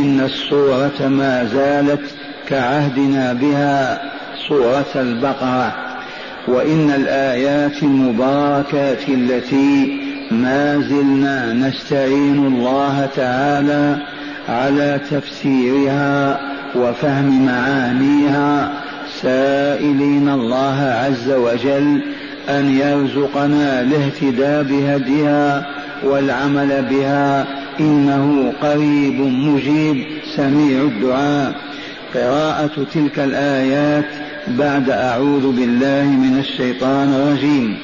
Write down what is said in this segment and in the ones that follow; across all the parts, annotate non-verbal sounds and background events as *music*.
إن الصورة ما زالت كعهدنا بها صورة البقرة وإن الآيات المباركات التي ما زلنا نستعين الله تعالى على تفسيرها وفهم معانيها سائلين الله عز وجل أن يرزقنا الاهتداء بهديها والعمل بها إنه قريب مجيب سميع الدعاء. قراءة تلك الآيات بعد أعوذ بالله من الشيطان الرجيم.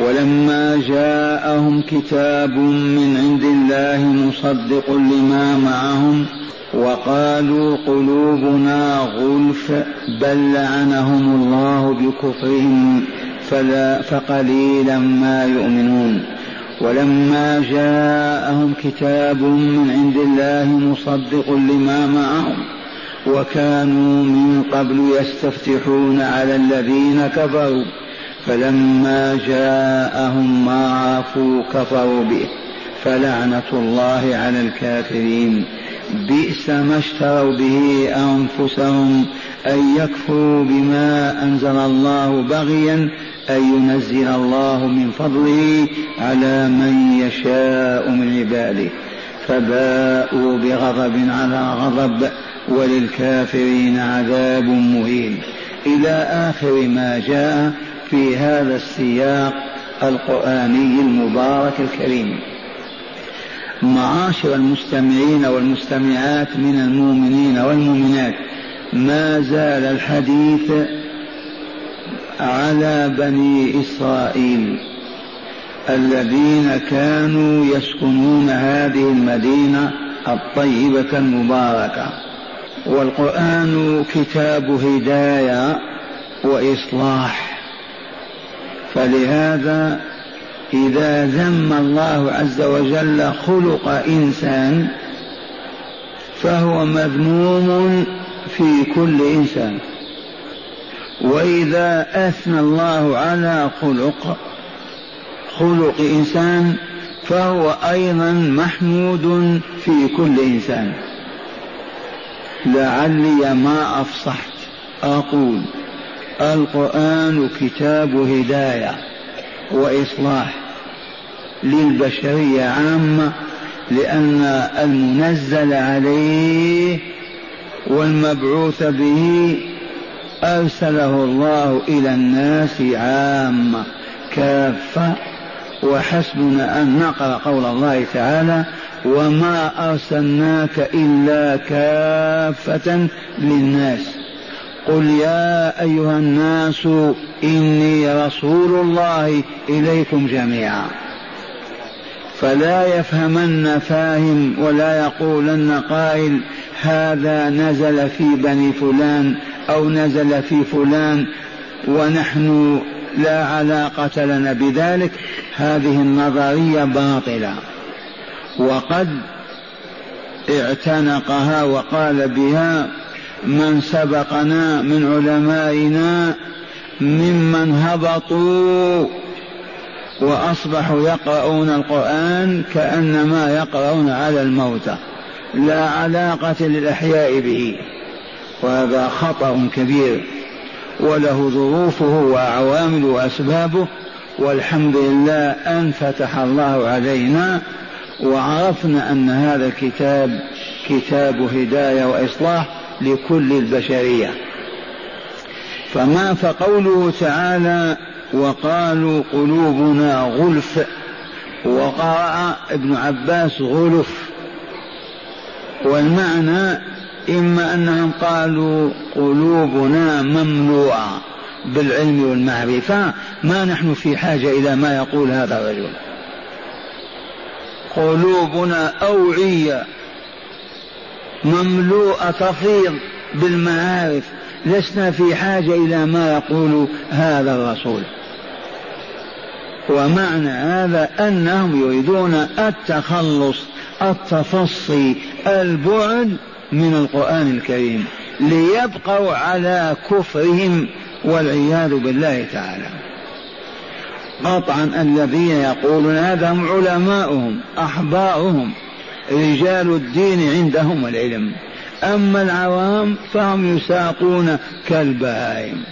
ولما جاءهم كتاب من عند الله مصدق لما معهم وقالوا قلوبنا غلف بل لعنهم الله بكفرهم فلا فقليلا ما يؤمنون. ولما جاءهم كتاب من عند الله مصدق لما معهم وكانوا من قبل يستفتحون على الذين كفروا فلما جاءهم ما عرفوا كفروا به. فلعنة الله على الكافرين. بئس ما اشتروا به أنفسهم أن يكفروا بما أنزل الله بغيا أن ينزل الله من فضله على من يشاء من عباده. فباءوا بغضب على غضب وللكافرين عذاب مهين. إلى آخر ما جاء في هذا السياق القرآني المبارك الكريم. معاشر المستمعين والمستمعات من المؤمنين والمؤمنات ما زال الحديث على بني إسرائيل الذين كانوا يسكنون هذه المدينة الطيبة المباركة. والقرآن كتاب هداية وإصلاح. فلهذا إذا ذم الله عز وجل خلق إنسان فهو مذموم في كل إنسان. وإذا أثنى الله على خلق خلق إنسان فهو أيضا محمود في كل إنسان. لعلي ما أفصحت. أقول القرآن كتاب هداية وإصلاح للبشرية عامة لأن المنزل عليه والمبعوث به أرسله الله إلى الناس عامة كافة. وحسبنا أن نقرأ قول الله تعالى وما أرسلناك إلا كافة للناس قل يا أيها الناس إني رسول الله إليكم جميعا فلا يفهمن فاهم ولا يقولن قائل. هذا نزل في بني فلان أو نزل في فلان ونحن لا علاقة لنا بذلك. هذه النظرية باطلة. وقد اعتنقها وقال بها من سبقنا من علمائنا ممن هبطوا وأصبحوا يقرؤون القرآن كأنما يقرؤون على الموتى. لا علاقة للأحياء به وهذا خطأ كبير وله ظروفه وعوامل وأسبابه والحمد لله أن فتح الله علينا وعرفنا أن هذا الكتاب كتاب هداية وإصلاح لكل البشرية. فما فقوله تعالى وقالوا قلوبنا غلف وقرأ ابن عباس غلف. والمعنى إما أنهم قالوا قلوبنا مملوءة بالعلم والمعرفة ما نحن في حاجة إلى ما يقول هذا الرجل. قلوبنا أوعية مملوءة تفيض بالمعارف لسنا في حاجة إلى ما يقول هذا الرسول. ومعنى هذا أنهم يريدون التخلص التفصي البعد من القرآن الكريم ليبقوا على كفرهم والعياذ بالله تعالى. قطعا الذين يقولون هذا هم علماؤهم أحبارهم رجال الدين عندهم العلم. أما العوام فهم يساقون كالبهائم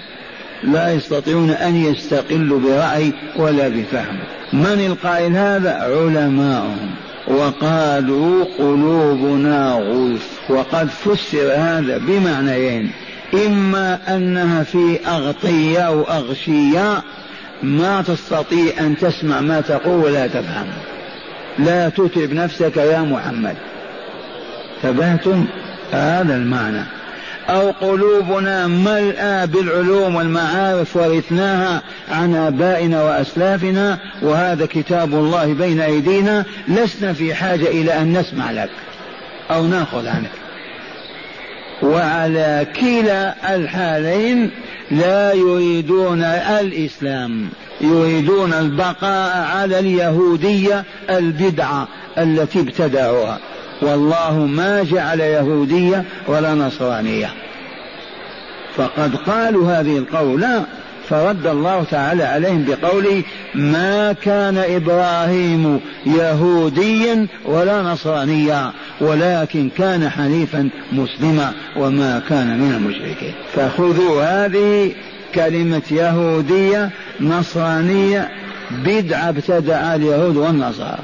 لا يستطيعون أن يستقلوا برأي ولا بفهم. من القائل هذا؟ علماؤهم. وقالوا قلوبنا غلف. وقد فسر هذا بمعنيين. إما أنها في أغطية أو أغشية ما تستطيع أن تسمع ما تقول ولا تفهم. لا تتعب نفسك يا محمد. تبهتم؟ هذا المعنى. أو قلوبنا ملأى بالعلوم والمعارف ورثناها عن آبائنا وأسلافنا وهذا كتاب الله بين أيدينا لسنا في حاجة إلى أن نسمع لك أو نأخذ عنك. وعلى كلا الحالين لا يريدون الإسلام يريدون البقاء على اليهودية البدعة التي ابتدعوها. والله ما جعل يهودية ولا نصرانية. فقد قالوا هذه القولة فرد الله تعالى عليهم بقوله ما كان إبراهيم يهوديا ولا نصرانيا ولكن كان حنيفا مسلما وما كان من المشركين. فخذوا هذه كلمة يهودية نصرانية بدعة ابتدع اليهود والنصارى.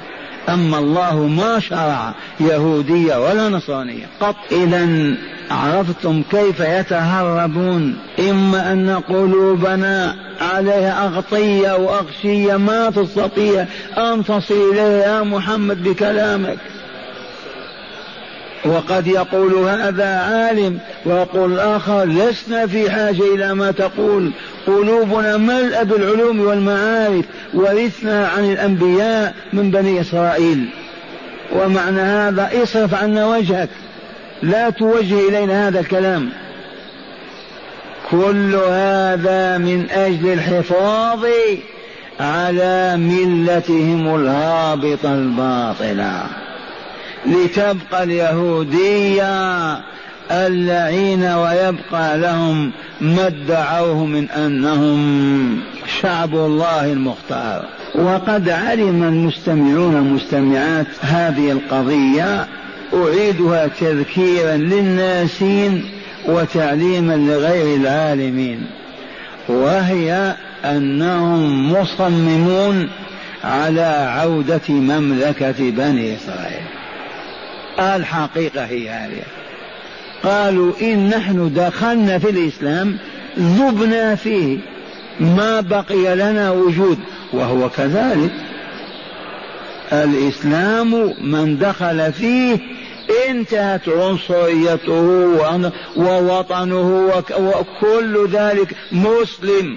أما الله ما شرع يهودية ولا نصرانية. قط. إذا عرفتم كيف يتهربون. إما أن قلوبنا عليها أغطية وأغشية ما تستطيع. أن تصل إليها يا محمد بكلامك. وقد يقول هذا عالم ويقول الآخر لسنا في حاجة إلى ما تقول. قلوبنا ملأ بالعلوم والمعارف ورثنا عن الأنبياء من بني إسرائيل. ومعنى هذا اصرف عنا وجهك. لا توجه إلينا هذا الكلام. كل هذا من أجل الحفاظ على ملتهم الهابطة الباطلة. لتبقى اليهودية اللعين ويبقى لهم ما ادعوه من أنهم شعب الله المختار. وقد علم المستمعون المستمعات هذه القضية أعيدها تذكيرا للناسين وتعليما لغير العالمين وهي أنهم مصممون على عودة مملكة بني إسرائيل. الحقيقة هي هذه. قالوا إن نحن دخلنا في الإسلام ذبنا فيه ما بقي لنا وجود وهو كذلك. الإسلام من دخل فيه انتهت عنصريته ووطنه وكل ذلك. مسلم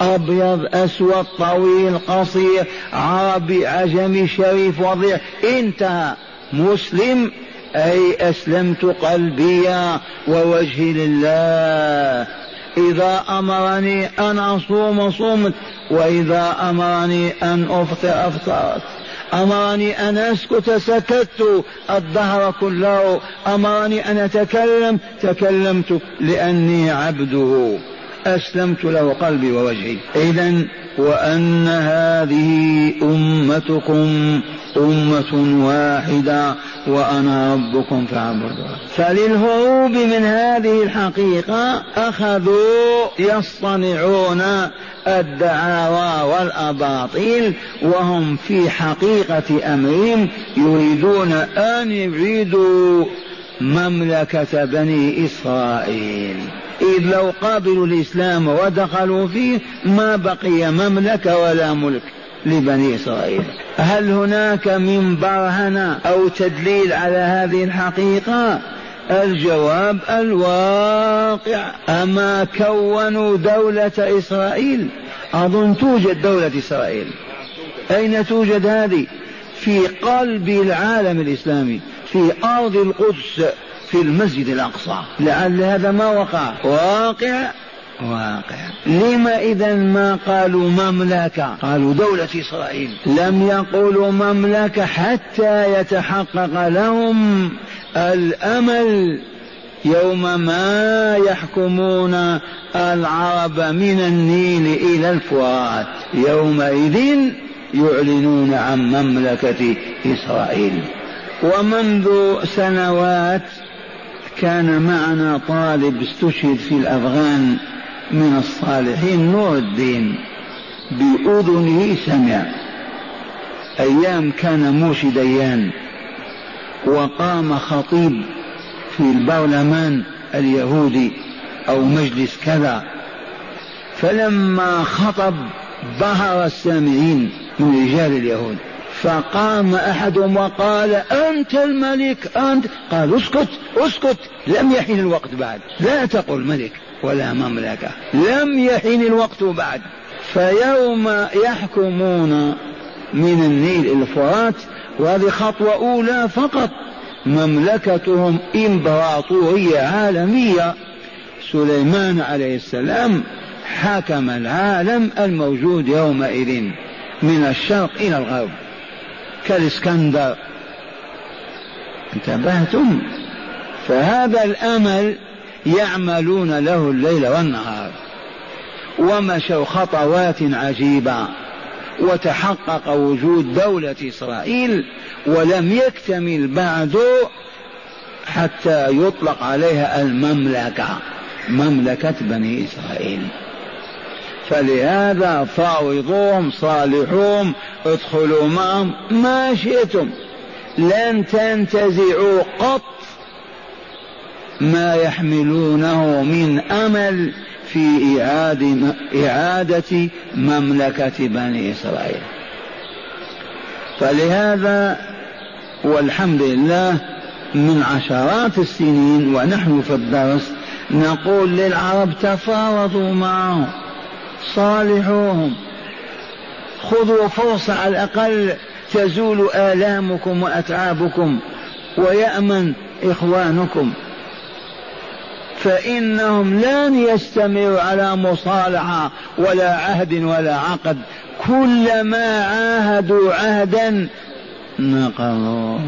أبيض أسود طويل قصير عربي عجمي شريف وضيع انتهى. مسلم أي أسلمت قلبي ووجهي لله. إذا أمرني أن أصوم صمت. وإذا أمرني أن أفطر أفطرت. أمرني أن أسكت سكت. الدهر كله. أمرني أن أتكلم تكلمت لأني عبده. أسلمت له قلبي ووجهي. إذا وأن هذه أمتكم أمة واحدة وأنا ربكم فاعبدون فللهروب من هذه الحقيقة أخذوا يصطنعون الدعاوى والأباطيل وهم في حقيقة أمرهم يريدون أن يبعدوا مملكة بني إسرائيل. إذ لو قابلوا الإسلام ودخلوا فيه ما بقي مملكة ولا ملك لبني إسرائيل. هل هناك من برهنة أو تدليل على هذه الحقيقة؟ الجواب الواقع. أما كونوا دولة إسرائيل أظن توجد دولة إسرائيل. أين توجد هذه؟ في قلب العالم الإسلامي. في أرض القدس في المسجد الأقصى. لعل هذا ما وقع. واقع. واقع. لما إذا ما قالوا مملكة؟ قالوا دولة إسرائيل. لم يقولوا مملكة حتى يتحقق لهم الأمل يوم ما يحكمون العرب من النيل إلى الفرات يومئذ يعلنون عن مملكة إسرائيل. ومنذ سنوات كان معنا طالب استشهد في الأفغان من الصالحين نور الدين بأذنه سمع. أيام كان موشي ديان وقام خطيب في البرلمان اليهودي أو مجلس كذا. فلما خطب ظهر السامعين من رجال اليهود. فقام أحدهم وقال أنت الملك أنت قال اسكت اسكت. لم يحن الوقت بعد. لا تقل ملك ولا مملكة. لم يحن الوقت بعد. فيوم يحكمون من النيل إلى الفرات وهذه خطوة أولى فقط مملكتهم إمبراطورية عالمية. سليمان عليه السلام حكم العالم الموجود يومئذ من الشرق إلى الغرب. كالإسكندر انتبهتم؟ فهذا الأمل يعملون له الليل والنهار. ومشوا خطوات عجيبة. وتحقق وجود دولة إسرائيل ولم يكتمل بعد حتى يطلق عليها المملكة مملكة بني إسرائيل. فلهذا فاوضوهم صالحوهم ادخلوا معهم ما شئتم. لن تنتزعوا قط ما يحملونه من أمل في إعادة, إعادة مملكة بني إسرائيل. فلهذا والحمد لله من عشرات السنين ونحن في الدرس نقول للعرب تفاوضوا معهم. صالحوهم. خذوا فرصة على الأقل تزول آلامكم وأتعابكم ويأمن إخوانكم. فإنهم لن يستمروا على مصالحة ولا عهد ولا عقد. كلما عاهدوا عهدا نقضوا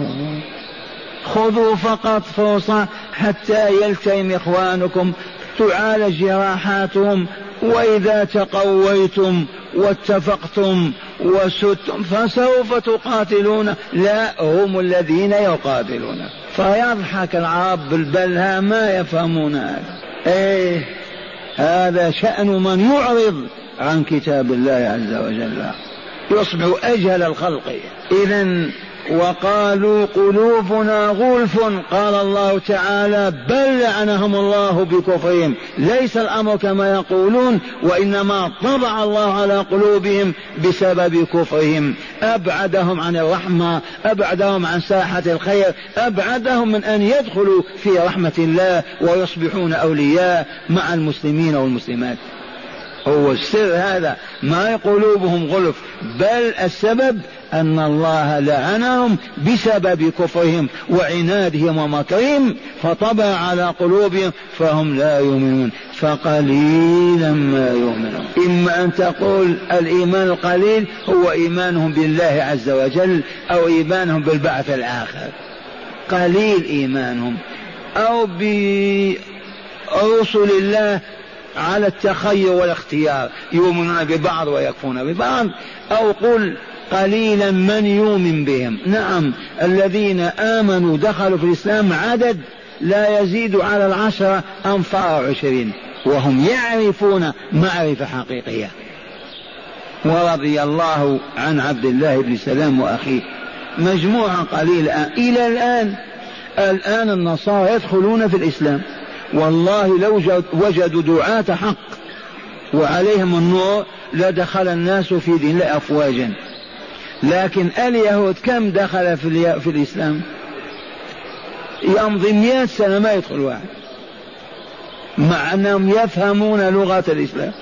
خذوا فقط فرصة حتى يلتئم إخوانكم تعالج جراحاتهم وإذا تقويتم واتفقتم وسدتم فسوف تقاتلون. لا هم الذين يقاتلون. فيضحك العرب بالبلهى ما يفهمون هذا. إيه هذا شأن من يعرض عن كتاب الله عز وجل. يصبح أجهل الخلق. إذا وقالوا قلوبنا غلف. قال الله تعالى بل لعنهم الله بكفرهم. ليس الأمر كما يقولون وإنما طبع الله على قلوبهم بسبب كفرهم. أبعدهم عن الرحمة أبعدهم عن ساحة الخير أبعدهم من أن يدخلوا في رحمة الله ويصبحون أولياء مع المسلمين والمسلمات. هو السر هذا. ما قلوبهم غلف بل السبب أن الله لعنهم بسبب كفرهم وعنادهم ومكرهم فطبع على قلوبهم فهم لا يؤمنون. فقليلا ما يؤمنون. إما أن تقول الإيمان القليل هو إيمانهم بالله عز وجل أو إيمانهم بالبعث الآخر. قليل إيمانهم. أو برسل الله على التخير والاختيار يؤمنون ببعض ويكفون ببعض أو قل قليلا من يؤمن بهم. نعم الذين آمنوا دخلوا في الإسلام عدد لا يزيد على العشرة أنفار عشرين. وهم يعرفون معرفة حقيقية. ورضي الله عن عبد الله بن سلام وأخيه. مجموعة قليلة إلى الآن. الآن النصارى يدخلون في الإسلام. والله لو وجدوا دعاة حق وعليهم النور لدخل الناس في دين الله أفواجا. لكن اليهود كم دخل في, في الإسلام؟ يمضي مئة سنة ما يدخل واحد. مع أنهم يفهمون لغة الإسلام.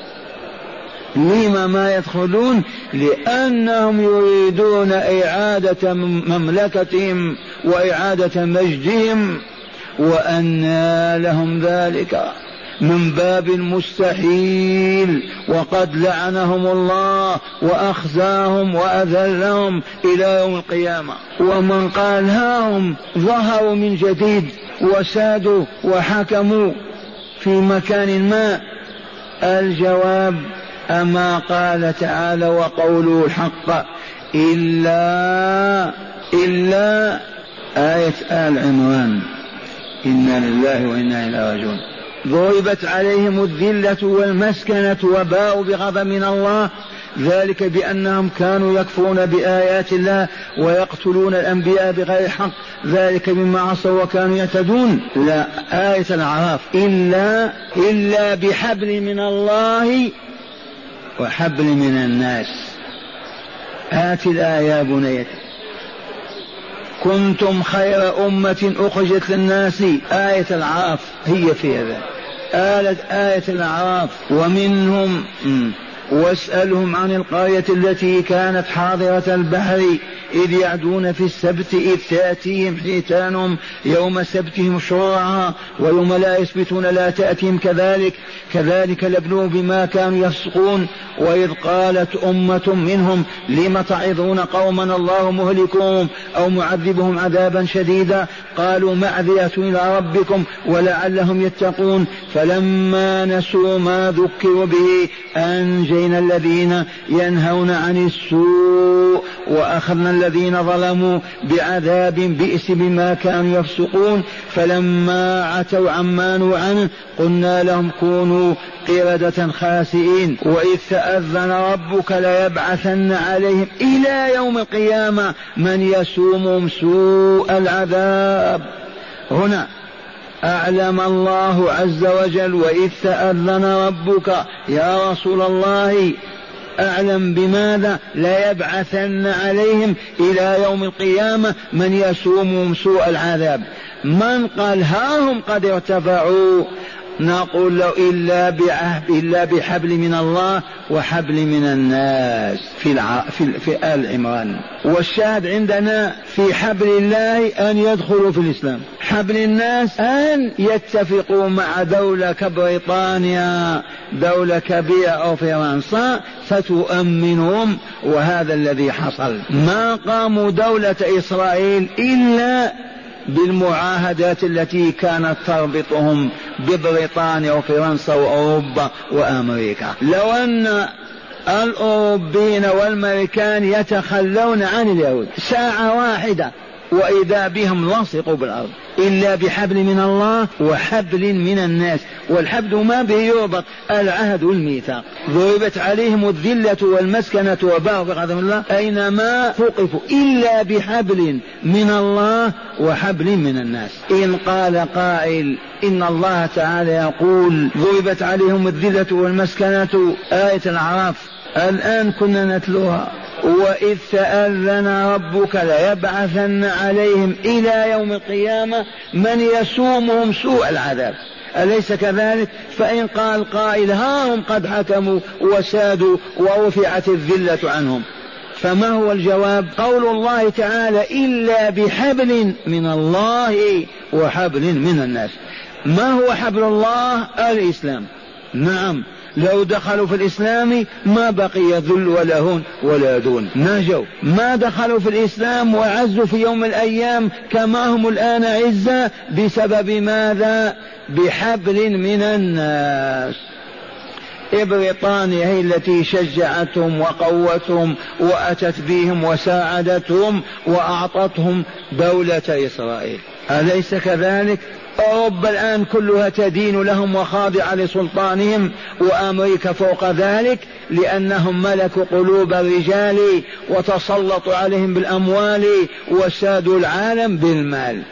لما ما يدخلون؟ لأنهم يريدون إعادة مملكتهم وإعادة مجدهم. وأنى لهم ذلك من باب المستحيل وقد لعنهم الله وأخزاهم وأذلهم إلى يوم القيامة. ومن قال هاهم ظهروا من جديد وسادوا وحكموا في مكان ما الجواب أما قال تعالى وقوله الحق إلا إلا آية آل عمران. إنا لله وإنا إليه راجعون. ضربت عليهم الذلة والمسكنة وباءوا بغضب من الله. ذلك بأنهم كانوا يكفرون بآيات الله ويقتلون الأنبياء بغير حق. ذلك مما عصوا وكانوا يهتدون. لا آية الأعراف. إلا إلا بحبل من الله وحبل من الناس. هات الآية يا بنيتي كنتم خير أمة أخرجت للناس. آية العراف هي في هذا. آية الأعراف ومنهم واسألهم عن القرية التي كانت حاضرة البحر إذ يعدون في السبت إذ تأتيهم حيتانهم يوم سبتهم شرعا ويوم لا يسبتون لا تأتيهم كذلك كذلك لبلوا بما كانوا يفسقون وإذ قالت أمة منهم لم تعظون قوما الله مهلكهم أو معذبهم عذابا شديدا؟ قالوا معذرة إلى ربكم ولعلهم يتقون فلما نسوا ما ذكروا به أنجينا الذين ينهون عن السوء وأخذنا الذين ظلموا بعذاب بئس بما كانوا يفسقون فلما عتوا عما نهوا عنه قلنا لهم كونوا قردة خاسئين وإذ تأذن ربك ليبعثن عليهم إلى يوم القيامة من يسومهم سوء العذاب. هنا أعلم الله عز وجل وإذ تأذن ربك يا رسول الله أعلم بماذا؟ ليبعثن عليهم إلى يوم القيامة من يسومهم سوء العذاب. من قال ها هم قد ارتفعوا؟ نقول له إلا بعهد إلا بحبل من الله وحبل من الناس في الع... في, في آل عمران. والشاهد عندنا في حبل الله أن يدخلوا في الإسلام. حبل الناس أن يتفقوا مع دولة كبريطانيا دولة كبيرة أو فرنسا فتؤمنهم وهذا الذي حصل. ما قاموا دولة إسرائيل إلا بالمعاهدات التي كانت تربطهم ببريطانيا وفرنسا وأوروبا وأمريكا. لو أن الأوروبيين والأمريكان يتخلون عن اليهود. ساعة واحدة. وإذا بهم لصقوا بالأرض. إلا بحبل من الله وحبل من الناس. والحبل ما به يربط العهد والميثاق. ضربت عليهم الذلة والمسكنة وباءوا بغضب الله. أينما ثقفوا. إلا بحبل من الله وحبل من الناس. إن قال قائل إن الله تعالى يقول ضربت عليهم الذلة والمسكنة. آية الأعراف. الآن كنا نتلوها. وإذ تأذن ربك ليبعثن عليهم إلى يوم القيامة من يسومهم سوء العذاب. أليس كذلك؟ فإن قال قائل ها هم قد حكموا وسادوا ورفعت الذلة عنهم. فما هو الجواب؟ قول الله تعالى إلا بحبل من الله وحبل من الناس. ما هو حبل الله؟ الإسلام. نعم. لو دخلوا في الإسلام ما بقي ذل ولا هون ولا دون. نجوا ما دخلوا في الإسلام وعزوا في يوم الأيام كما هم الآن عزة بسبب ماذا؟ بحبل من الناس. بريطانيا هي التي شجعتهم وقوتهم وأتت بهم وساعدتهم وأعطتهم دولة إسرائيل. أليس كذلك؟ أوروبا الآن كلها تدين لهم وخاضعة لسلطانهم وأمريكا فوق ذلك لأنهم ملكوا قلوب الرجال وتسلطوا عليهم بالأموال وسادوا العالم بالمال.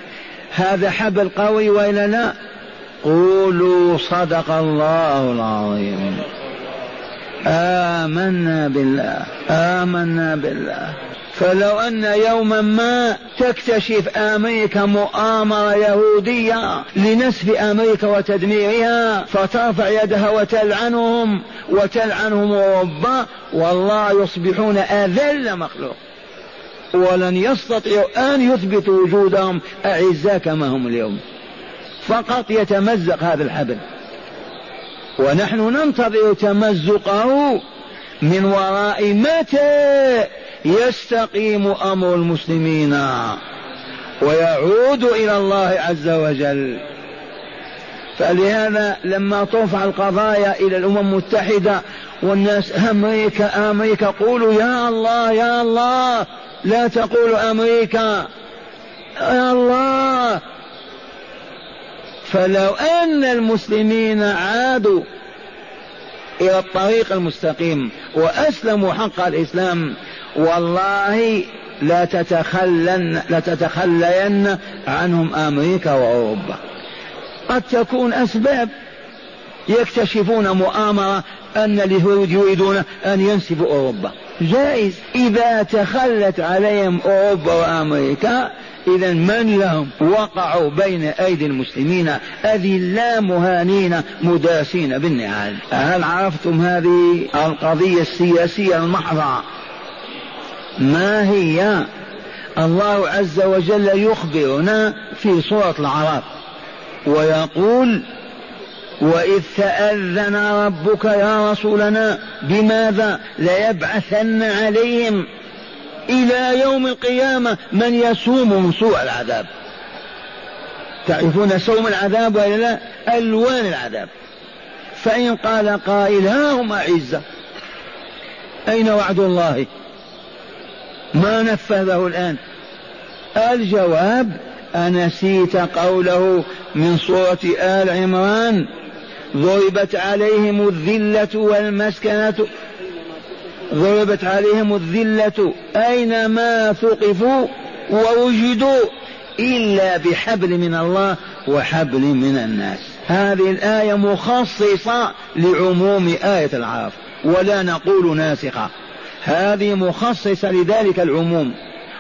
هذا حبل قوي وإلا لا؟ قولوا صدق الله العظيم. آمنا بالله آمنا بالله. فلو أن يوما ما تكتشف أمريكا مؤامرة يهودية لنسف أمريكا وتدميرها فترفع يدها وتلعنهم وتلعنهم أوروبا والله يصبحون أذل مخلوق. ولن يستطيعوا أن يثبتوا وجودهم أعزاء كما هم اليوم. فقط يتمزق هذا الحبل. ونحن ننتظر تمزقه من وراء متى يستقيم أمر المسلمين. ويعود إلى الله عز وجل. فلهذا لما ترفع القضايا إلى الأمم المتحدة والناس أمريكا أمريكا قولوا يا الله يا الله لا تقولوا أمريكا يا الله فلو أن المسلمين عادوا إلى الطريق المستقيم وأسلموا حق الإسلام والله لا تتخلن لا تتخلين عنهم أمريكا وأوروبا. قد تكون أسباب يكتشفون مؤامرة أن اليهود يريدون أن ينسبوا أوروبا. جائز. إذا تخلت عليهم أوروبا وأمريكا إذا من لهم وقعوا بين أيدي المسلمين أذلا مهانين مداسين بالنعال هل عرفتم هذه القضية السياسية المحضة؟ ما هي؟ الله عز وجل يخبرنا في سورة العرب ويقول وإذ تأذن ربك يا رسولنا بماذا ليبعثن عليهم إلى يوم القيامة من يسومهم سوء العذاب. تعرفون سوم العذاب ولا لا؟ ألوان العذاب. فإن قال قائل ها هم أعزة. أين وعد الله؟ ما نفذه الآن. الجواب أنسيت قوله من سورة آل عمران ضربت عليهم الذلة والمسكنة. ضربت عليهم الذلة. أينما ثقفوا ووجدوا إلا بحبل من الله وحبل من الناس. هذه الآية مخصصة لعموم آية العرف ولا نقول ناسخة. هذه مخصصة لذلك العموم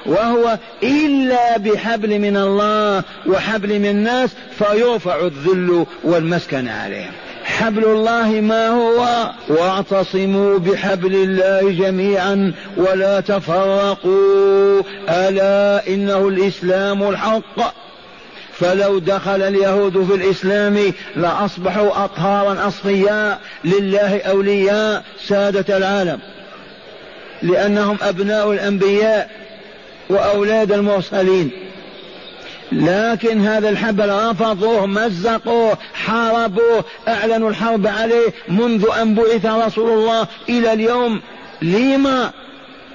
وهو إلا بحبل من الله وحبل من الناس فيرفع الذل والمسكن عليهم. حبل الله ما هو واعتصموا بحبل الله جميعا ولا تفرقوا. ألا إنه الإسلام الحق؟ فلو دخل اليهود في الإسلام لأصبحوا اطهارا أصفياء لله أولياء سادة العالم لأنهم أبناء الأنبياء وأولاد المرسلين. لكن هذا الحبل رفضوه مزقوه حاربوه أعلنوا الحرب عليه منذ أن بعث رسول الله إلى اليوم. لما؟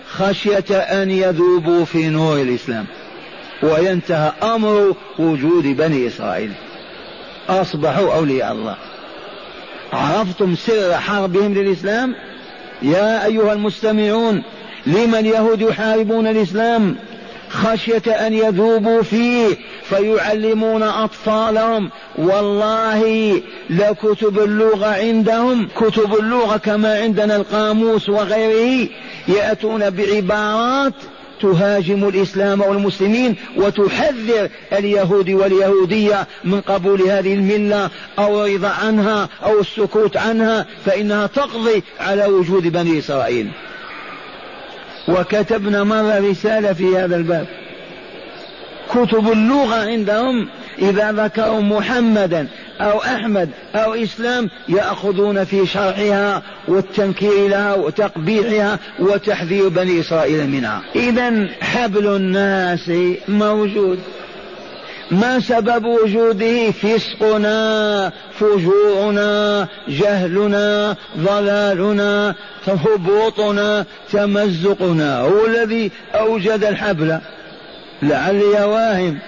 خشية أن يذوبوا في نور الإسلام. وينتهى أمر وجود بني إسرائيل. أصبحوا أولياء الله. عرفتم سر حربهم للإسلام؟ يا أيها المستمعون لمن اليهود يحاربون الإسلام؟ خشية أن يذوبوا فيه فيعلمون أطفالهم. والله لكتب اللغة عندهم. كتب اللغة كما عندنا القاموس وغيره يأتون بعبارات تهاجم الإسلام والمسلمين وتحذر اليهود واليهودية من قبول هذه الملة أو الرضا عنها أو السكوت عنها فإنها تقضي على وجود بني إسرائيل. وكتبنا مرة رسالة في هذا الباب؟ كتب اللغة عندهم. إذا ذكروا محمدا أو أحمد أو إسلام يأخذون في شرحها والتنكير لها وتقبيحها وتحذير بني إسرائيل منها. إذا حبل الناس موجود. ما سبب وجوده فسقنا فجورنا جهلنا ضلالنا هبوطنا تمزقنا. هو الذي أوجد الحبل. لعلي واهم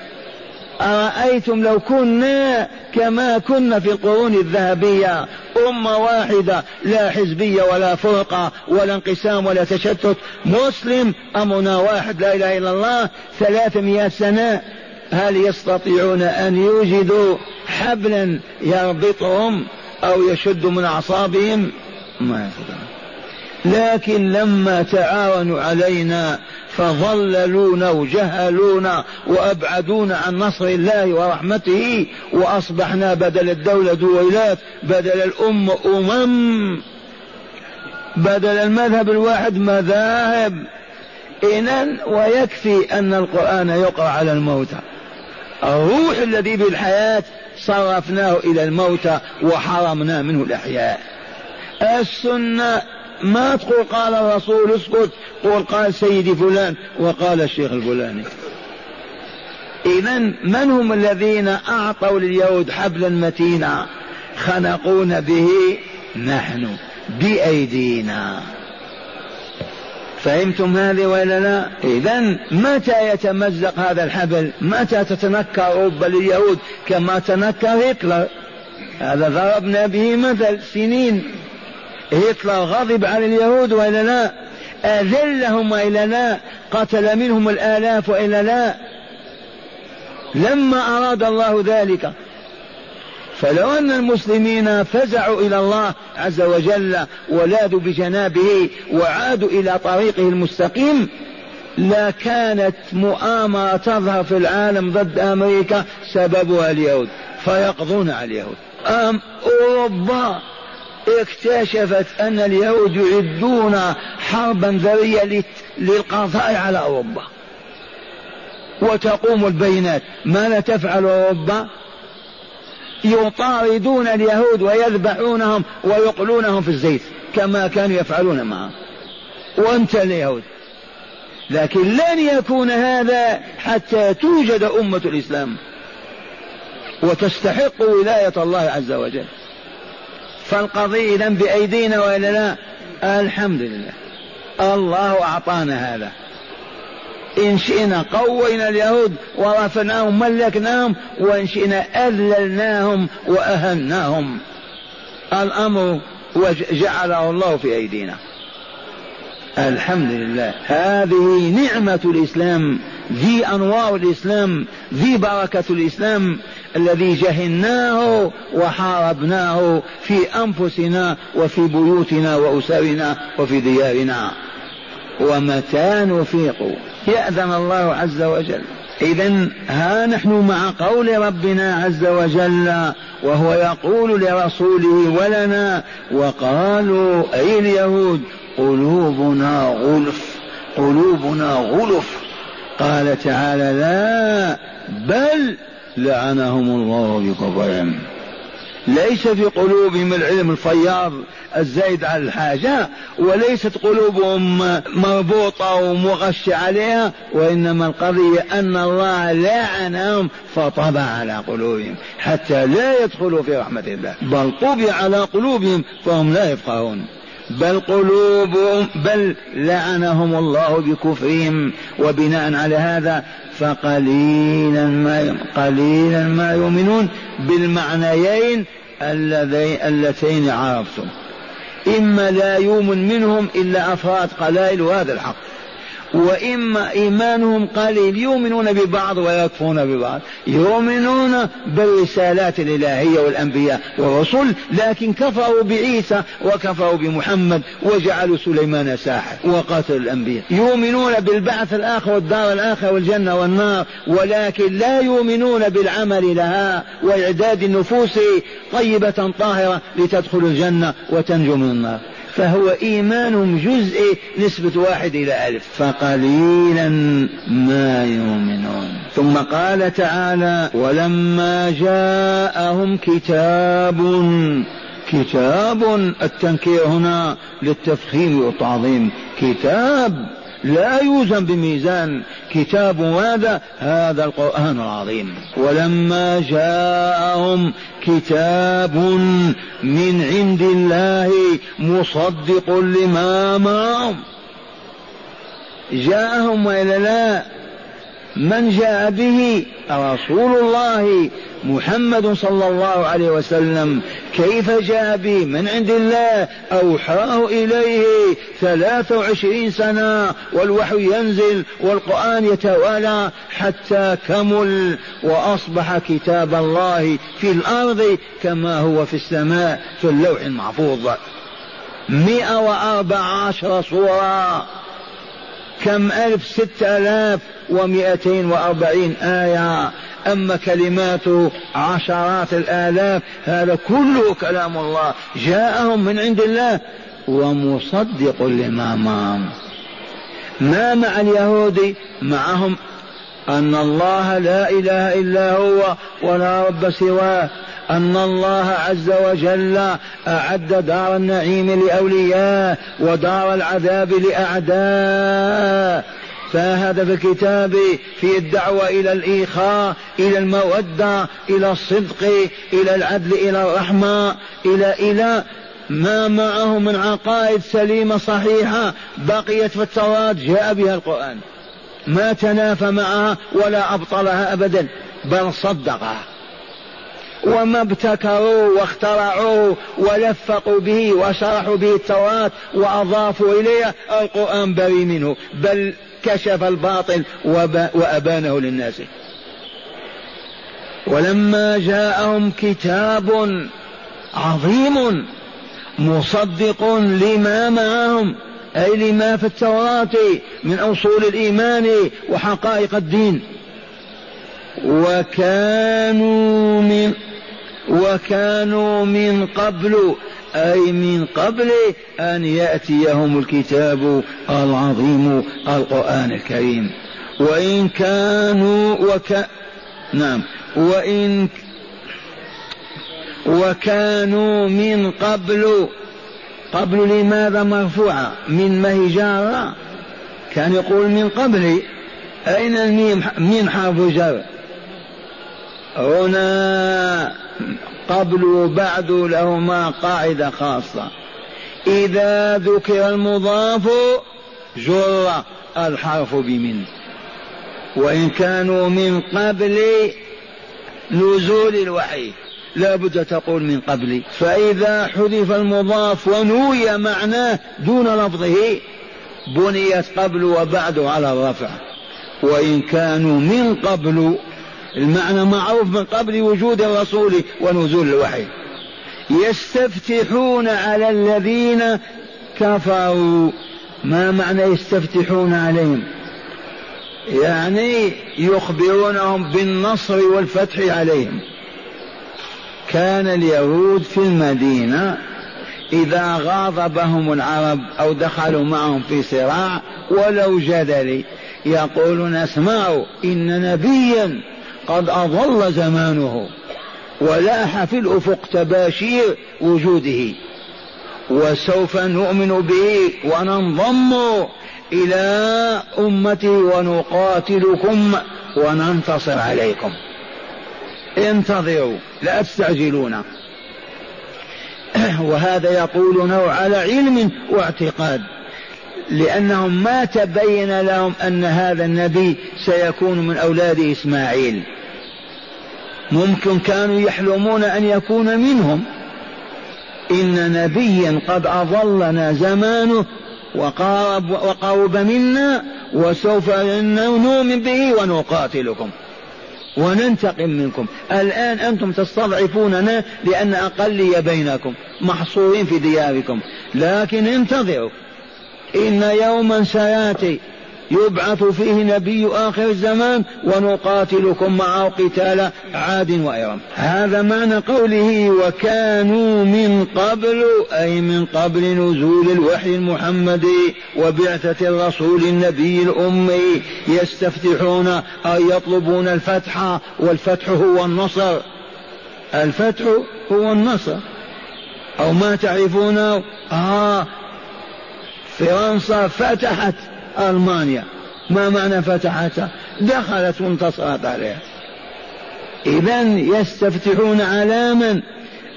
أرأيتم لو كنا كما كنا في القرون الذهبية أمة واحدة لا حزبية ولا فرقة ولا انقسام ولا تشتت مسلم أمرنا واحد لا إله إلا الله ثلاثمائة سنة. هل يستطيعون أن يوجدوا حبلا يربطهم أو يشد من أعصابهم؟ ما يستطيعون لكن لما تعاونوا علينا فضللونا وجهلونا وأبعدونا عن نصر الله ورحمته وأصبحنا بدل الدولة دويلات بدل الأم أمم بدل المذهب الواحد مذاهب. إذا ويكفي أن القرآن يقرأ على الموتى. الروح الذي بالحياة صرفناه إلى الموتى وحرمنا منه الأحياء. السنة ما تقول قال الرسول اسكت قول قال سيدي فلان وقال الشيخ الفلاني. إذا من هم الذين أعطوا لليهود حبلا متينا؟ خنقون به نحن بأيدينا. فهمتم هذه ولا لا؟ إذا متى يتمزق هذا الحبل؟ متى تتنكر أوروبا لليهود كما تنكر هتلر؟ هذا ضربنا به مثل سنين. هتلر غضب على اليهود وإلا لا؟ أذلهم وإلا لا؟ قتل منهم الآلاف وإلا لا؟ لما أراد الله ذلك فلو أن المسلمين فزعوا إلى الله عز وجل ولاذوا بجنابه وعادوا إلى طريقه المستقيم لكانت مؤامرة تظهر في العالم ضد أمريكا سببها اليهود فيقضون على اليهود. أم أوروبا اكتشفت أن اليهود يعدون حربا ذرية للقضاء على أوروبا. وتقوم البينات. ماذا تفعل أوروبا؟ يطاردون اليهود ويذبحونهم ويقلونهم في الزيت كما كانوا يفعلون معهم. وانت اليهود. لكن لن يكون هذا حتى توجد أمة الإسلام وتستحق ولاية الله عز وجل. فالقضية إذا بأيدينا وإلا لا الحمد لله. الله أعطانا هذا. إن شئنا قوينا اليهود ورفعناهم ملكناهم وإن شئنا أذللناهم وأهناهم الأمر وجعله الله في أيدينا. الحمد لله. هذه نعمة الإسلام ذي أنوار الإسلام ذي بركة الإسلام الذي جهلناه وحاربناه في أنفسنا وفي بيوتنا وأسرنا وفي ديارنا. ومتى نفيق يأذن الله عز وجل. إذا ها نحن مع قول ربنا عز وجل وهو يقول لرسوله ولنا وقالوا أي اليهود؟ قلوبنا غلف قلوبنا غلف. قال تعالى لا بل لعنهم الله بكفرهم. ليس في قلوبهم العلم الفياض الزايد على الحاجة وليست قلوبهم مربوطة ومغش عليها وإنما القضية أن الله لعنهم فطبع على قلوبهم حتى لا يدخلوا في رحمة الله. بل طبع على قلوبهم فهم لا يفقهون. بل قلوبهم بل لعنهم الله بكفرهم وبناء على هذا فقليلا ما قليلا ما يؤمنون بالمعنيين اللتين عرفتم إما لا يؤمن منهم إلا أفراد قلائل وهذا الحق. وإما إيمانهم قليل يؤمنون ببعض ويكفرون ببعض. يؤمنون بالرسالات الإلهية والأنبياء والرسل لكن كفروا بعيسى وكفروا بمحمد وجعلوا سليمان ساحر وقتلوا الأنبياء. يؤمنون بالبعث الآخر والدار الآخرة والجنة والنار ولكن لا يؤمنون بالعمل لها وإعداد النفوس طيبة طاهرة لتدخل الجنة وتنجو من النار. فهو إيمان جزئي نسبة واحد إلى ألف. فقليلا ما يؤمنون. ثم قال تعالى ولما جاءهم كتاب كتاب التنكير هنا للتفخيم والتعظيم. كتاب لا يوزن بميزان كتاب هذا هذا القرآن العظيم. ولما جاءهم كتاب من عند الله مصدق لما معهم. جاءهم وإلا لا؟ من جاء به رسول الله محمد صلى الله عليه وسلم كيف جاء به من عند الله أوحاه إليه ثلاث وعشرين سنة والوحي ينزل والقرآن يتوالى حتى كمل وأصبح كتاب الله في الأرض كما هو في السماء في اللوح المحفوظ. مئة وأربع عشر صورة. كم ألف ستة آلاف ومئتين وأربعين آية. أما كلماته عشرات الآلاف هذا كله كلام الله. جاءهم من عند الله ومصدق لما معهم ما مع اليهود معهم أن الله لا إله إلا هو ولا رب سواه. أن الله عز وجل أعد دار النعيم لأولياء ودار العذاب لأعداء. فهذا في الكتاب في الدعوة إلى الإيخاء إلى المودة إلى الصدق إلى العدل إلى الرحمة إلى إلى ما معه من عقائد سليمة صحيحة بقيت في التوراة. جاء بها القرآن. ما تنافى معها ولا أبطلها أبدا بل صدقها. وما ابتكروا واخترعوا ولفقوا به وشرحوا به التوراة وأضافوا إليها القرآن بريء منه بل كشف الباطل وأبانه للناس. ولما جاءهم كتاب عظيم مصدق لما معهم أي لما في التوراة من أصول الإيمان وحقائق الدين. وكانوا من وكانوا من قبل أي من قبل أن يأتيهم الكتاب العظيم القرآن الكريم. وإن كانوا وك نعم. وإن وكانوا من قبل. قبل لماذا مرفوعة؟ من مهجارة؟ كان يقول من قبل. أين الميم؟ من حرف جر هنا قبل وبعد لهما قاعدة خاصة. إذا ذكر المضاف جر الحرف بمن. وإن كانوا من قبل نزول الوحي لا بد تقول من قبل. فإذا حذف المضاف ونوي معناه دون لفظه بنيت قبل وبعد على الرفع. وإن كانوا من قبل المعنى معروف من قبل وجود الرسول ونزول الوحي. يستفتحون على الذين كفروا. ما معنى يستفتحون عليهم؟ يعني يخبرونهم بالنصر والفتح عليهم. كان اليهود في المدينة إذا غاضبهم العرب أو دخلوا معهم في صراع ولو جدلي يقولون اسمعوا إن نبيا قد اضل زمانه ولاح في الأفق تباشير وجوده. وسوف نؤمن به وننضم إلى امته ونقاتلكم وننتصر عليكم. انتظروا لا تستعجلون. *clears throat* وهذا يقولونه على علم واعتقاد لأنهم ما تبين لهم أن هذا النبي سيكون من أولاد إسماعيل. ممكن كانوا يحلمون أن يكون منهم. إن نبيا قد أضلنا زمانه وقارب وقرب منا وسوف نؤمن به ونقاتلكم وننتقم منكم. الآن أنتم تستضعفوننا لأن أقلية بينكم محصورين في دياركم. لكن انتظروا. إن يوما سيأتي يبعث فيه نبي آخر الزمان ونقاتلكم معه قتال عاد وإرم. هذا معنى قوله وكانوا من قبل أي من قبل نزول الوحي المحمدي وبعثة الرسول النبي الأمي يستفتحون أي يطلبون الفتح والفتح هو النصر. الفتح هو النصر. أو ما تعرفونه آه فرنسا فتحت ألمانيا. ما معنى فتحتها؟ دخلت وانتصرت عليها. إذا يستفتحون على من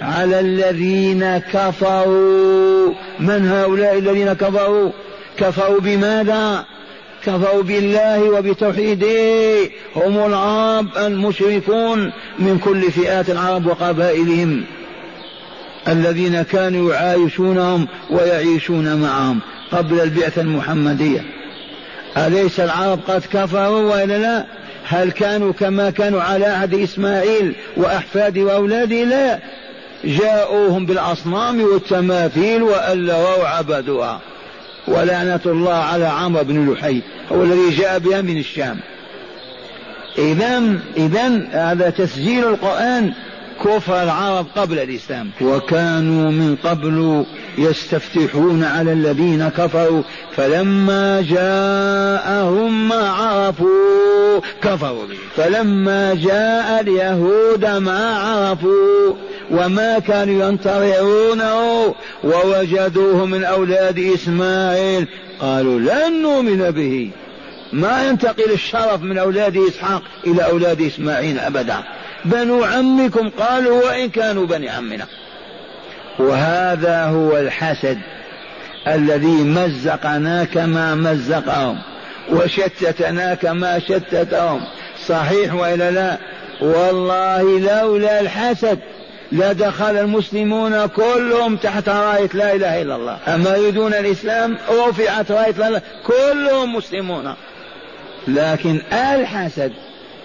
على الذين كفروا. من هؤلاء الذين كفروا؟ كفروا بماذا؟ كفروا بالله وبتوحيده. هم العرب المشركون من كل فئات العرب وقبائلهم الذين كانوا يعايشونهم ويعيشون معهم قبل البعثة المحمدية. أليس العرب قد كفروا وإلا لا؟ هل كانوا كما كانوا على عهد إسماعيل وأحفاده وأولاده لا. جاءوهم بالأصنام والتماثيل وألوا وعبدوها ولعنة الله على عمرو بن لحي هو الذي جاء بها من الشام. إذا إذا هذا تسجيل القرآن كفر العرب قبل الإسلام. وكانوا من قبل يستفتحون على الذين كفروا فلما جاءهم ما عرفوا كفروا به. فلما جاء اليهود ما عرفوا وما كانوا ينتظرونه ووجدوه من أولاد إسماعيل. قالوا لن نؤمن به. ما ينتقل الشرف من أولاد إسحاق إلى أولاد إسماعيل أبدا. بنو عمكم قالوا وإن كانوا بني عمنا. وهذا هو الحسد الذي مزقنا كما مزقهم وشتتنا كما شتتهم. صحيح وإلا لا؟ والله لولا الحسد لدخل المسلمون كلهم تحت راية لا إله إلا الله. أما يريدون الإسلام رفعت راية لا كلهم مسلمون. لكن الحسد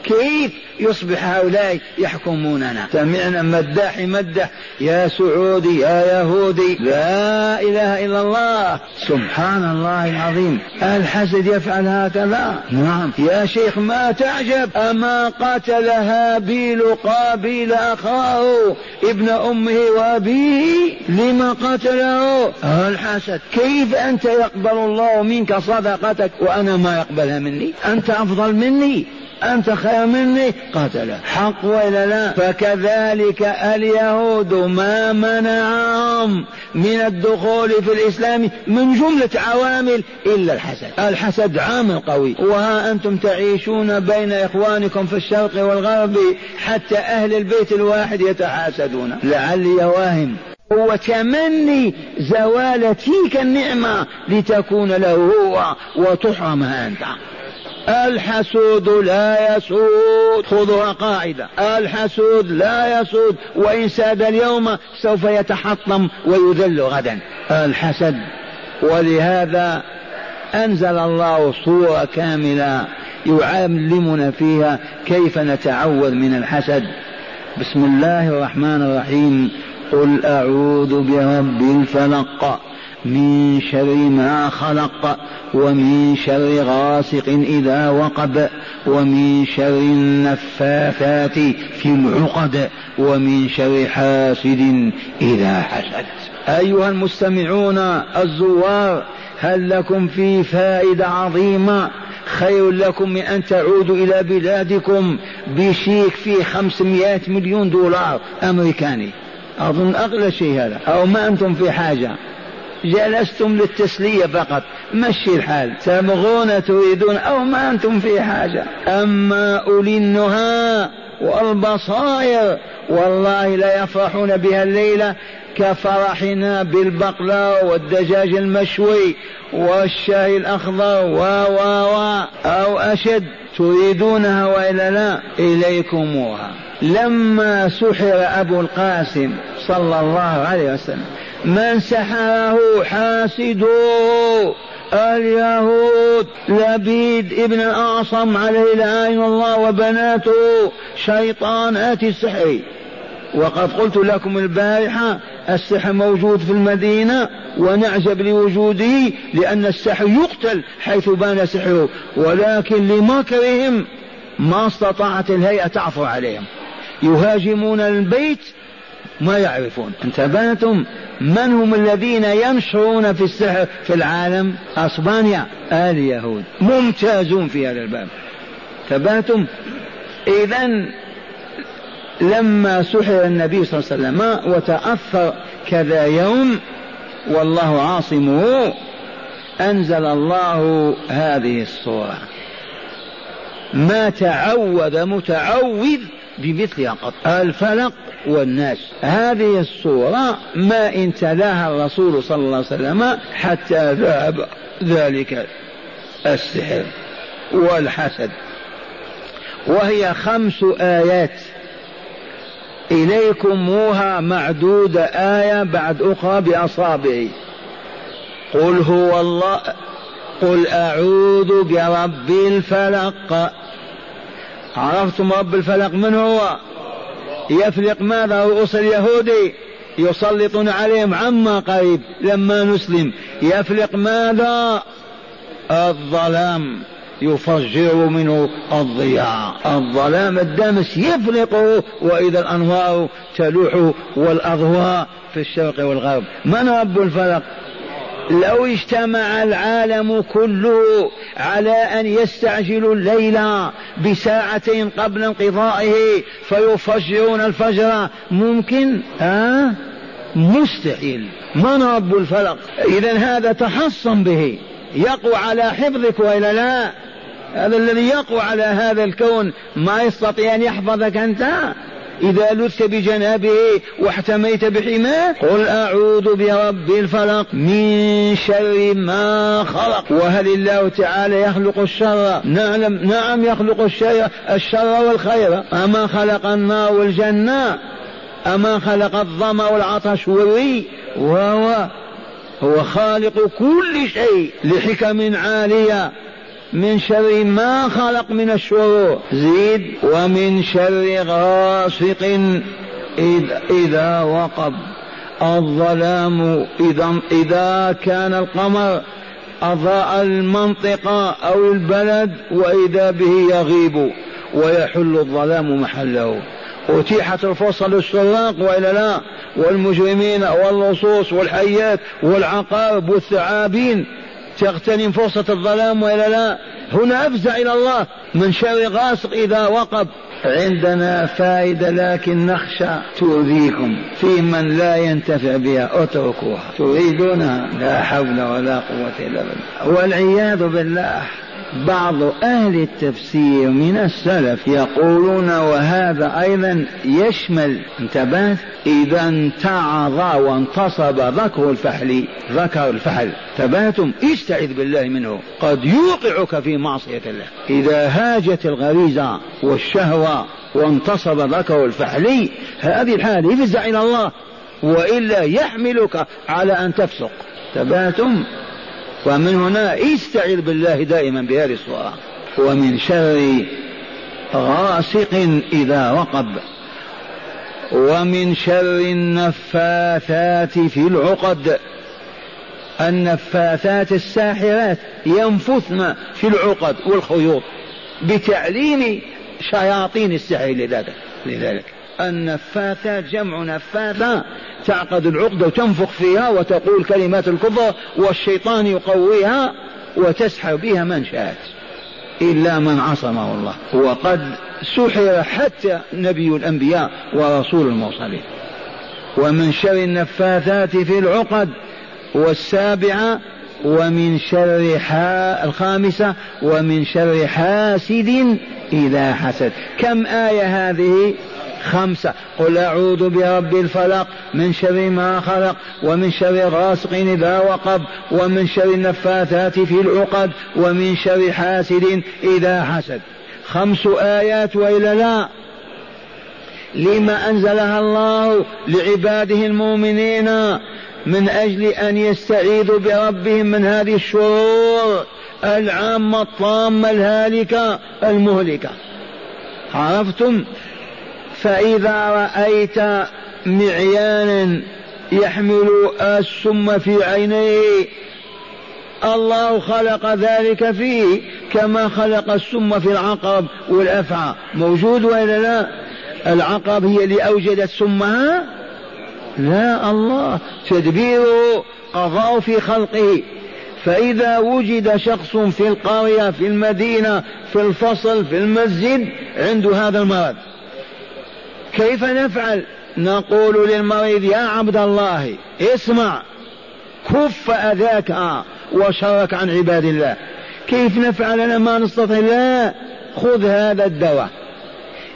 كيف يصبح هؤلاء يحكموننا؟ سمعنا مداح مدح يا سعودي يا يهودي لا إله إلا الله. سبحان الله العظيم. الحسد يفعل هكذا. نعم. يا شيخ ما تعجب؟ أما قتل هابيل قابيل أخاه ابن أمه وأبيه لما قتله؟ الحسد. كيف أنت يقبل الله منك صدقتك وأنا ما يقبلها مني؟ أنت أفضل مني. أنت خير مني؟ قتله حق ولا لا؟ فكذلك اليهود ما منعهم من الدخول في الإسلام من جملة عوامل إلا الحسد. الحسد عامل قوي. وها أنتم تعيشون بين إخوانكم في الشرق والغرب حتى أهل البيت الواحد يتحاسدون. لعلي واهم هو تمني زوال تلك النعمة لتكون له هو وتحرمها أنت. الحسود لا يسود. خذها قاعدة الحسود لا يسود. وإن ساد اليوم سوف يتحطم ويذل غدا. الحسد. ولهذا أنزل الله صورة كاملة يعلمنا فيها كيف نتعوذ من الحسد. بسم الله الرحمن الرحيم. قل أعوذ برب الفلق. من شر ما خلق ومن شر غاسق إذا وقب ومن شر النفاثات في العقد ومن شر حاسد إذا حسد. أيها المستمعون الزوار هل لكم في فائدة عظيمة؟ خير لكم من أن تعودوا إلى بلادكم بشيك فيه خمسمائة مليون دولار أمريكاني. أظن أغلى شيء هذا. أو ما أنتم في حاجة. جلستم للتسلية فقط. مشي الحال؟ تبغون تريدون أو ما أنتم في حاجة. أما أولي النهى والبصائر والله لا يفرحون بها الليلة كفرحنا بالبقلاء والدجاج المشوي والشاي الأخضر و و و. أو أشد تريدونها وإلا لا إليكموها لما سحر أبو القاسم صلى الله عليه وسلم من سحره حاسد اليهود لبيد ابن الأعصم عليه لعين الله وبناته شيطانات السحر. وقد قلت لكم البارحة السحر موجود في المدينة ونعجب لوجوده لأن السحر يقتل حيث بان سحره ولكن لمكرهم ما استطاعت الهيئة تعفو عليهم. يهاجمون البيت ما يعرفون. انتبهتم؟ من هم الذين ينشرون في السحر في العالم؟ أسبانيا اليهود ممتازون في هذا الباب. انتبهتم؟ اذا لما سحر النبي صلى الله عليه وسلم وتاثر كذا يوم والله عاصمه أنزل الله هذه الصورة. ما تعوذ متعوذ بمثلها قط. الفلق والناس. هذه الصورة ما إن تلاها الرسول صلى الله عليه وسلم حتى ذهب ذلك السحر والحسد. وهي خمس آيات. إليكموها معدودة آية بعد أخرى بأصابعي. قل هو الله. قل أعوذ برب الفلق. عرفتم رب الفلق من هو؟ يفلق ماذا؟ رؤوس اليهود يسلطون عليهم عما قريب لما نسلم. يفلق ماذا؟ الظلام يفجر منه الضياء. الظلام الدامس يفلقه وإذا الأنوار تلوح والأضواء في الشرق والغرب. من رب الفلق؟ لو اجتمع العالم كله على أن يستعجلوا الليل بساعتين قبل انقضائه فيفجرون الفجر ممكن؟ ها؟ مستحيل. من رب الفلق؟ اذا هذا تحصن به. يقوى على حفظك وإلا لا؟ هذا الذي يقوى على هذا الكون ما يستطيع أن يحفظك أنت؟ إذا لث بجنابه واحتميت بحماه قل أعوذ برب الفلق من شر ما خلق. وهل الله تعالى يخلق الشر؟ نعلم نعم يخلق الشر الشر والخير. أما خلق النار والجنة أما خلق الظمأ والعطش والري وهو هو خالق كل شيء لحكم عالية. من شر ما خلق من الشرور. زيد ومن شر غاسق إذا وقب. الظلام إذا إذا كان القمر أضاء المنطقة أو البلد وإذا به يغيب ويحل الظلام محله. أتيحت الفرصة للسراق وإلا لا والمجرمين واللصوص والحيات والعقارب والثعابين. تغتنم فرصة الظلام وإلا لا. هنا أفزع إلى الله. من شر غاسق إذا وقب. عندنا فائدة لكن نخشى. تؤذيكم. في من لا ينتفع بها اتركوها. تريدونها لا حول ولا قوة إلا بالله. والعياذ بالله. بعض أهل التفسير من السلف يقولون وهذا أيضا يشمل انتبهت إذا انتعظ وانتصب ذكر الفحل ذكر الفحل. انتبهتم؟ استعذ بالله منه. قد يوقعك في معصية الله. إذا هاجت الغريزة والشهوة وانتصب ذكر الفحل هذه الحالة افزع إلى الله وإلا يحملك على أن تفسق. انتبهتم؟ ومن هنا استعذ بالله دائما بهذه الصورة. ومن شر غاسق إذا وقب. ومن شر النفاثات في العقد. النفاثات الساحرات ينفثن في العقد والخيوط بتعليم شياطين السحر لذلك. لذلك. النفاثات جمع نفاثة تعقد العقدة وتنفخ فيها وتقول كلمات الكفر والشيطان يقويها وتسحر بها من شاءت. إلا من عصمه الله. وقد سحر حتى نبي الأنبياء ورسول المرسلين. ومن شر النفاثات في العقد والسابعة ومن شر حا الخامسة ومن شر حاسد إذا حسد. كم آية هذه؟ خمسة. قل أعوذ برب الفلق من شر ما خلق ومن شر غاسق إذا وقب ومن شر النفاثات في العقد ومن شر حاسد إذا حسد. خمس آيات وإلا لا. لما أنزلها الله لعباده المؤمنين من أجل أن يستعيذوا بربهم من هذه الشرور العامة الطامة الهالكة المهلكة. عرفتم؟ فإذا رأيت معيانا يحمل السم في عينيه الله خلق ذلك فيه كما خلق السم في العقرب والأفعى موجود ولا لا؟ العقرب هي اللي أوجدت سمها؟ لا الله. تدبيره قضاء في خلقه. فإذا وجد شخص في القرية في المدينة في الفصل في المسجد عنده هذا المرض. كيف نفعل؟ نقول للمريض يا عبد الله اسمع كف أذاك وشرك عن عباد الله. كيف نفعل؟ أنا ما نستطيع. لا خذ هذا الدواء.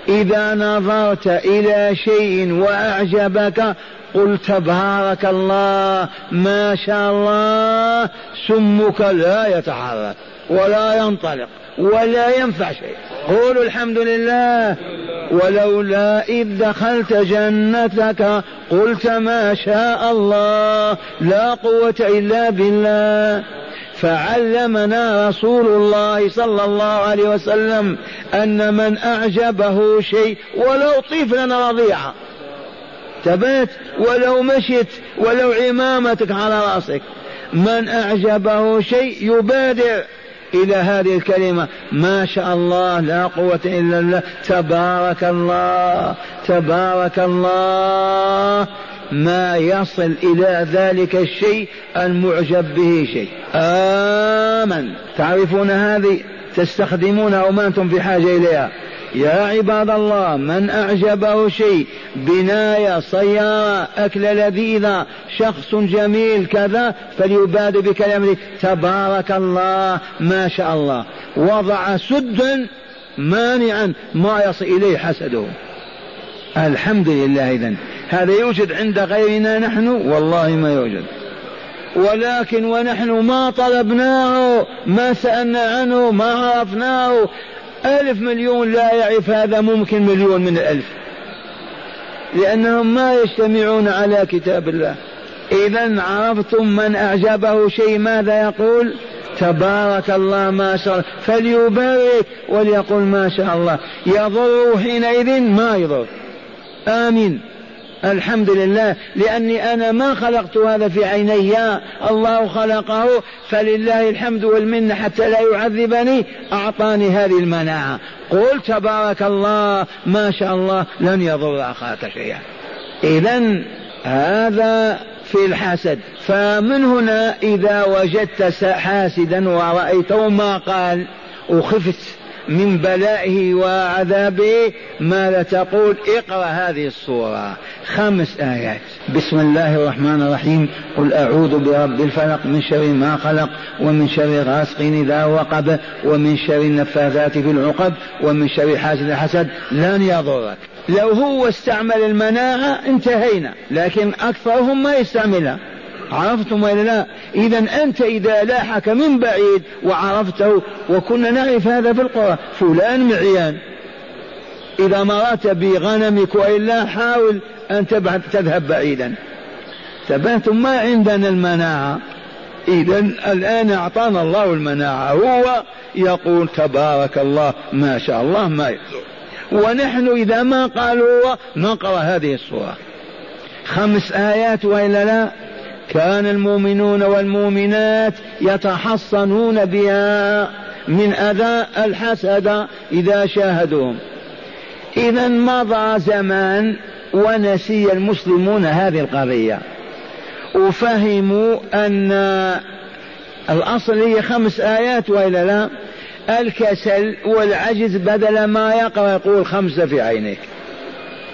إذا نظرت إلى شيء وأعجبك قل تبارك الله ما شاء الله سمك لا يتحرك ولا ينطلق. ولا ينفع شيء. قولوا الحمد لله. ولولا إذ دخلت جنتك قلت ما شاء الله لا قوة إلا بالله. فعلمنا رسول الله صلى الله عليه وسلم أن من أعجبه شيء ولو طفلا رضيعا. تبات ولو مشت ولو عمامتك على رأسك. من أعجبه شيء يبادر. إلى هذه الكلمة ما شاء الله لا قوة إلا الله تبارك الله تبارك الله. ما يصل إلى ذلك الشيء المعجب به شيء. آمن. تعرفون هذه؟ تستخدمونها وما أنتم في حاجة إليها؟ يا عباد الله من أعجبه شيء بناية سيارة أكلة لذيذة شخص جميل كذا فليبادر بكلامه تبارك الله ما شاء الله. وضع سدا مانعا ما يصل إليه حسده. الحمد لله إذا هذا يوجد عند غيرنا نحن؟ والله ما يوجد. ولكن ونحن ما طلبناه ما سألنا عنه ما عرفناه. ألف مليون لا يعرف هذا ممكن مليون من الألف. لأنهم ما يجتمعون على كتاب الله. إذا عرفتم من أعجبه شيء ماذا يقول؟ تبارك الله ما شاء الله. فليبارك وليقول ما شاء الله. يضر حينئذ ما يضر. آمين. الحمد لله لأني أنا ما خلقت هذا في عيني الله خلقه فلله الحمد والمنة حتى لا يعذبني أعطاني هذه المناعة. قل تبارك الله ما شاء الله لن يضر أخاك شيئا. إذا هذا في الحسد. فمن هنا إذا وجدت حاسدا ورأيته ما قال وخفت. من بلائه وعذابه ماذا تقول اقرأ هذه الصورة خمس آيات. بسم الله الرحمن الرحيم. قل أعوذ برب الفلق من شر ما خلق ومن شر غاسق إذا وقب ومن شر النفاثات في العقد ومن شر حاسد الحسد. لن يضرك. لو هو استعمل المناعة انتهينا لكن أكثرهم ما يستعملها. عرفتم ولا لا؟ إذا أنت إذا لاحك من بعيد وعرفته وكنا نعرف هذا في القرى فلان معيان. إذا مررت بغنمك وإلا حاول أن تبعد تذهب بعيدا. تبهتم ما عندنا المناعة. إذا الآن أعطانا الله المناعة. هو يقول تبارك الله ما شاء الله ما يقول ونحن إذا ما قالوا هو نقرأ هذه الصورة خمس آيات وإلا لا؟ كان المؤمنون والمؤمنات يتحصنون بها من أذى الحسد إذا شاهدوهم. إذا مضى زمان ونسي المسلمون هذه القضية وفهموا أن الأصل هي خمس آيات وإلا لا؟ الكسل والعجز بدل ما يقرأ يقول خمسة في عينيك.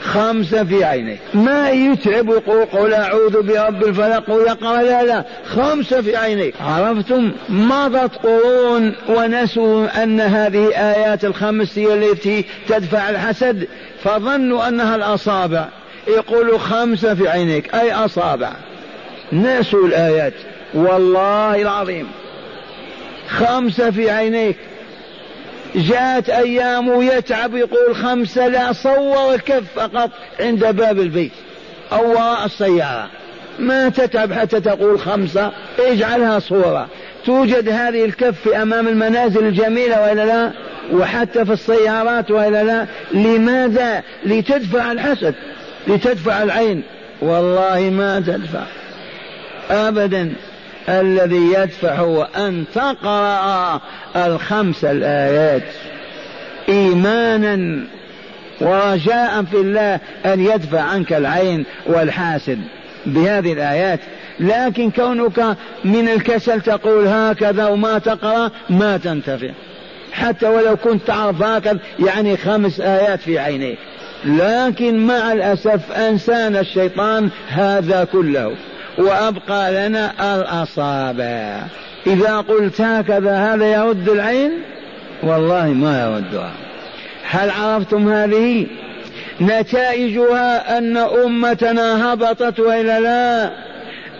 خمسة في عينيك. ما يتعب يقول قل أعوذ برب الفلق ويقرأ لا لا خمسة في عينيك. عرفتم؟ مضت قرون ونسوا أن هذه آيات الخمس هي التي تدفع الحسد. فظنوا أنها الأصابع. يقولوا خمسة في عينيك. أي أصابع؟ نسوا الآيات. والله العظيم. خمسة في عينيك. جاءت أيام يتعب يقول خمسة لا صور الكف فقط عند باب البيت. أو وراء السيارة. ما تتعب حتى تقول خمسة. اجعلها صورة. توجد هذه الكف أمام المنازل الجميلة وإلا لا؟ وحتى في السيارات وإلا لا؟ لماذا؟ لتدفع الحسد. لتدفع العين. والله ما تدفع. أبدا. الذي يدفع هو أن تقرأ الخمس الآيات. إيمانا ورجاء في الله أن يدفع عنك العين والحاسد بهذه الآيات. لكن كونك من الكسل تقول هكذا وما تقرأ ما تنتفع. حتى ولو كنت تعرف هكذا يعني خمس آيات في عينيك. لكن مع الأسف أنسانا الشيطان هذا كله. وأبقى لنا الأصابع. إذا قلت هكذا هذا يرد العين؟ والله ما يردها. هل عرفتم هذه؟ نتائجها أن أمتنا هبطت وإلا لا؟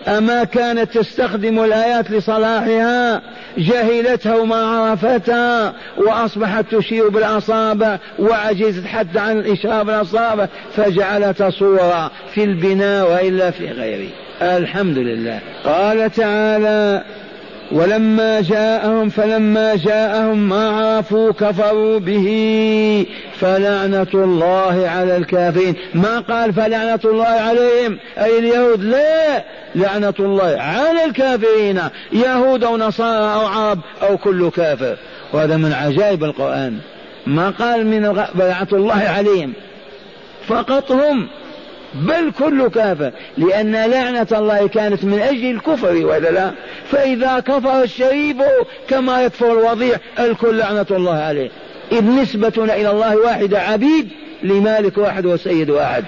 أما كانت تستخدم الآيات لصلاحها جهلتها وما عرفتها وأصبحت تشير بالأصابع وعجزت حتى عن الإشارة بالأصابع فجعلتها صورة في البناء وإلا في غيره. الحمد لله. قال تعالى ولما جاءهم فلما جاءهم ما عرفوا كفروا به فلعنة الله على الكافرين. ما قال فلعنة الله عليهم؟ أي اليهود؟ لا. لعنة الله على الكافرين. يهود أو نصارى أو عرب أو كل كافر. وهذا من عجائب القرآن. ما قال من لعنة الله عليهم. فقط هم بل كل كافر لأن لعنة الله كانت من أجل الكفر ولا لا فإذا كفر الشريف كما يكفر الوضيع الكل لعنة الله عليه. إذ نسبتنا إلى الله واحدة عبيد لمالك واحد وسيد واحد.